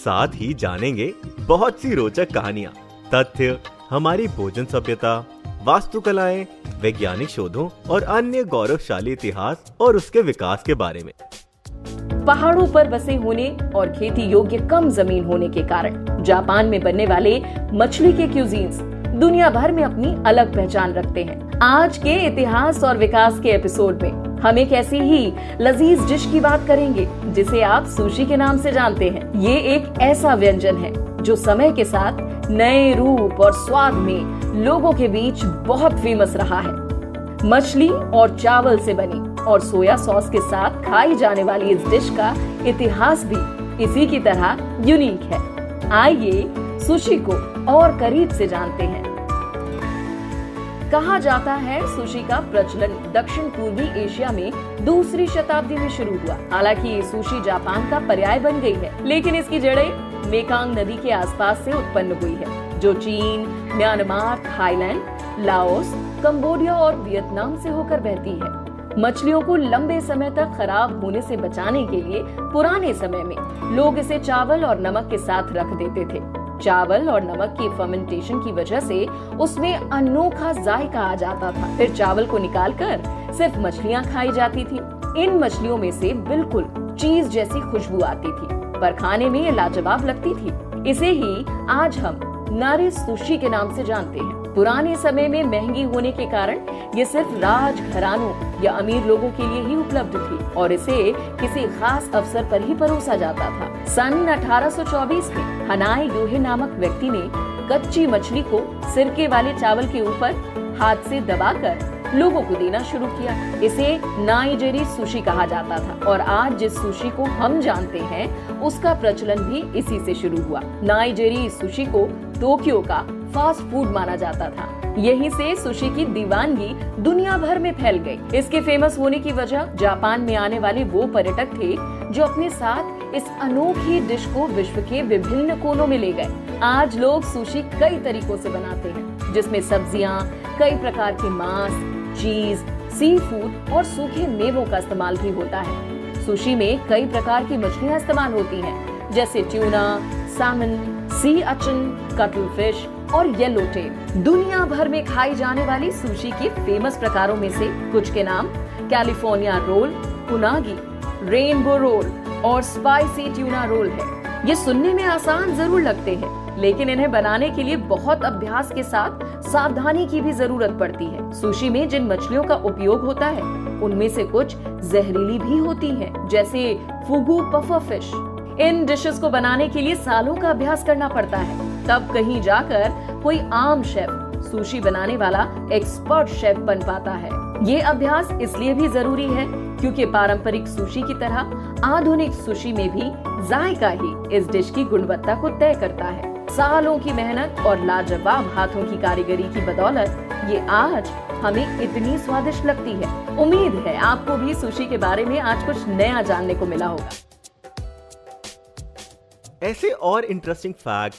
साथ ही जानेंगे बहुत सी रोचक कहानियाँ, तथ्य, हमारी भोजन सभ्यता, वास्तुकलाएँ, वैज्ञानिक शोधों और अन्य गौरवशाली इतिहास और उसके विकास के बारे में। पहाड़ों पर बसे होने और खेती योग्य कम ज़मीन होने के कारण जापान में बनने वाले मछली के क्यूजीन्स दुनिया भर में अपनी अलग पहचान रखते हैं। आज के इतिहास और विकास के एपिसोड में हम एक ऐसी ही लजीज डिश की बात करेंगे, जिसे आप सुशी के नाम से जानते हैं। ये एक ऐसा व्यंजन है, जो समय के साथ नए रूप और स्वाद में लोगों के बीच बहुत फ़ेमस रहा है। मछली और चावल से बनी और सोया सॉस के साथ खाई जाने वाली इस डिश का इतिहास भी इसी की तरह यूनिक है। आइए सुशी को और करीब से जानते हैं। कहा जाता है, सुशी का प्रचलन दक्षिण पूर्वी एशिया में दूसरी शताब्दी में शुरू हुआ। हालाँकि ये सुशी जापान का पर्याय बन गई है, लेकिन इसकी जड़ें मेकांग नदी के आसपास से उत्पन्न हुई है, जो चीन, म्यांमार, थाईलैंड, लाओस, कंबोडिया और वियतनाम से होकर बहती है। मछलियों को लंबे समय तक खराब होने से बचाने के लिए पुराने समय में लोग इसे चावल और नमक के साथ रख देते थे। चावल और नमक की फर्मेंटेशन की वजह से उसमें अनोखा जायका आ जाता था। फिर चावल को निकालकर सिर्फ़ मछलियाँ खाई जाती थी। इन मछलियों में से बिल्कुल चीज़ जैसी खुशबू आती थी, पर खाने में ये लाजवाब लगती थी। इसे ही आज हम नारी सुशी के नाम से जानते हैं। पुराने समय में महँगी होने के कारण ये सिर्फ़ राज घरानों या अमीर लोगों के लिए ही उपलब्ध थी और इसे किसी खास अवसर पर ही परोसा जाता था। सन 1824 में हनाई योहे नामक व्यक्ति ने कच्ची मछली को सिरके वाले चावल के ऊपर हाथ से दबाकर लोगों को देना शुरू किया। इसे नाइजेरी सुशी कहा जाता था और आज जिस सुशी को हम जानते हैं, उसका प्रचलन भी इसी से शुरू हुआ। नाइजेरी सुशी को टोक्यो का फास्ट फ़ूड माना जाता था। यहीं से सुशी की दीवानगी दुनिया भर में फैल गई। इसके फ़ेमस होने की वजह जापान में आने वाले वो पर्यटक थे जो अपने साथ इस अनोखी डिश को विश्व के विभिन्न कोनों में ले गए। आज लोग सुशी कई तरीकों से बनाते हैं जिसमें सब्ज़ियाँ, कई प्रकार के मांस चीज़ सी फ़ूड और सूखे मेवों का इस्तेमाल भी होता है। सुशी में कई प्रकार की मछलियाँ इस्तेमाल होती हैं जैसे ट्यूना सामन सी अचन कटल फ़िश और येलो टेप दुनिया भर में खाई जाने वाली सुशी के फ़ेमस प्रकारों में से कुछ के नाम California roll unagi rainbow roll और स्पाइसी ट्यूना रोल है. ये सुनने में आसान ज़रूर लगते हैं लेकिन इन्हें बनाने के लिए बहुत अभ्यास के साथ सावधानी की भी ज़रूरत पड़ती है. सुशी में जिन मछलियों का उपयोग होता है उनमें से कुछ जहरीली भी होती हैं, जैसे फुगु पफर फ़िश इन डिशेस को बनाने के लिए सालों का अभ्यास करना पड़ता है। तब कहीं जाकर कोई आम शेफ, सुशी बनाने वाला एक्सपर्ट शेफ बन पाता है। ये अभ्यास इसलिए भी ज़रूरी है क्योंकि पारंपरिक सुशी की तरह आधुनिक सुशी में भी जायका ही इस डिश की गुणवत्ता को तय करता है। सालों की मेहनत और लाजवाब हाथों की कारीगरी की बदौलत ये आज हमें इतनी स्वादिष्ट लगती है। उम्मीद है आपको भी सुशी के बारे में आज कुछ नया जानने को मिला होगा। ऐसे और interesting facts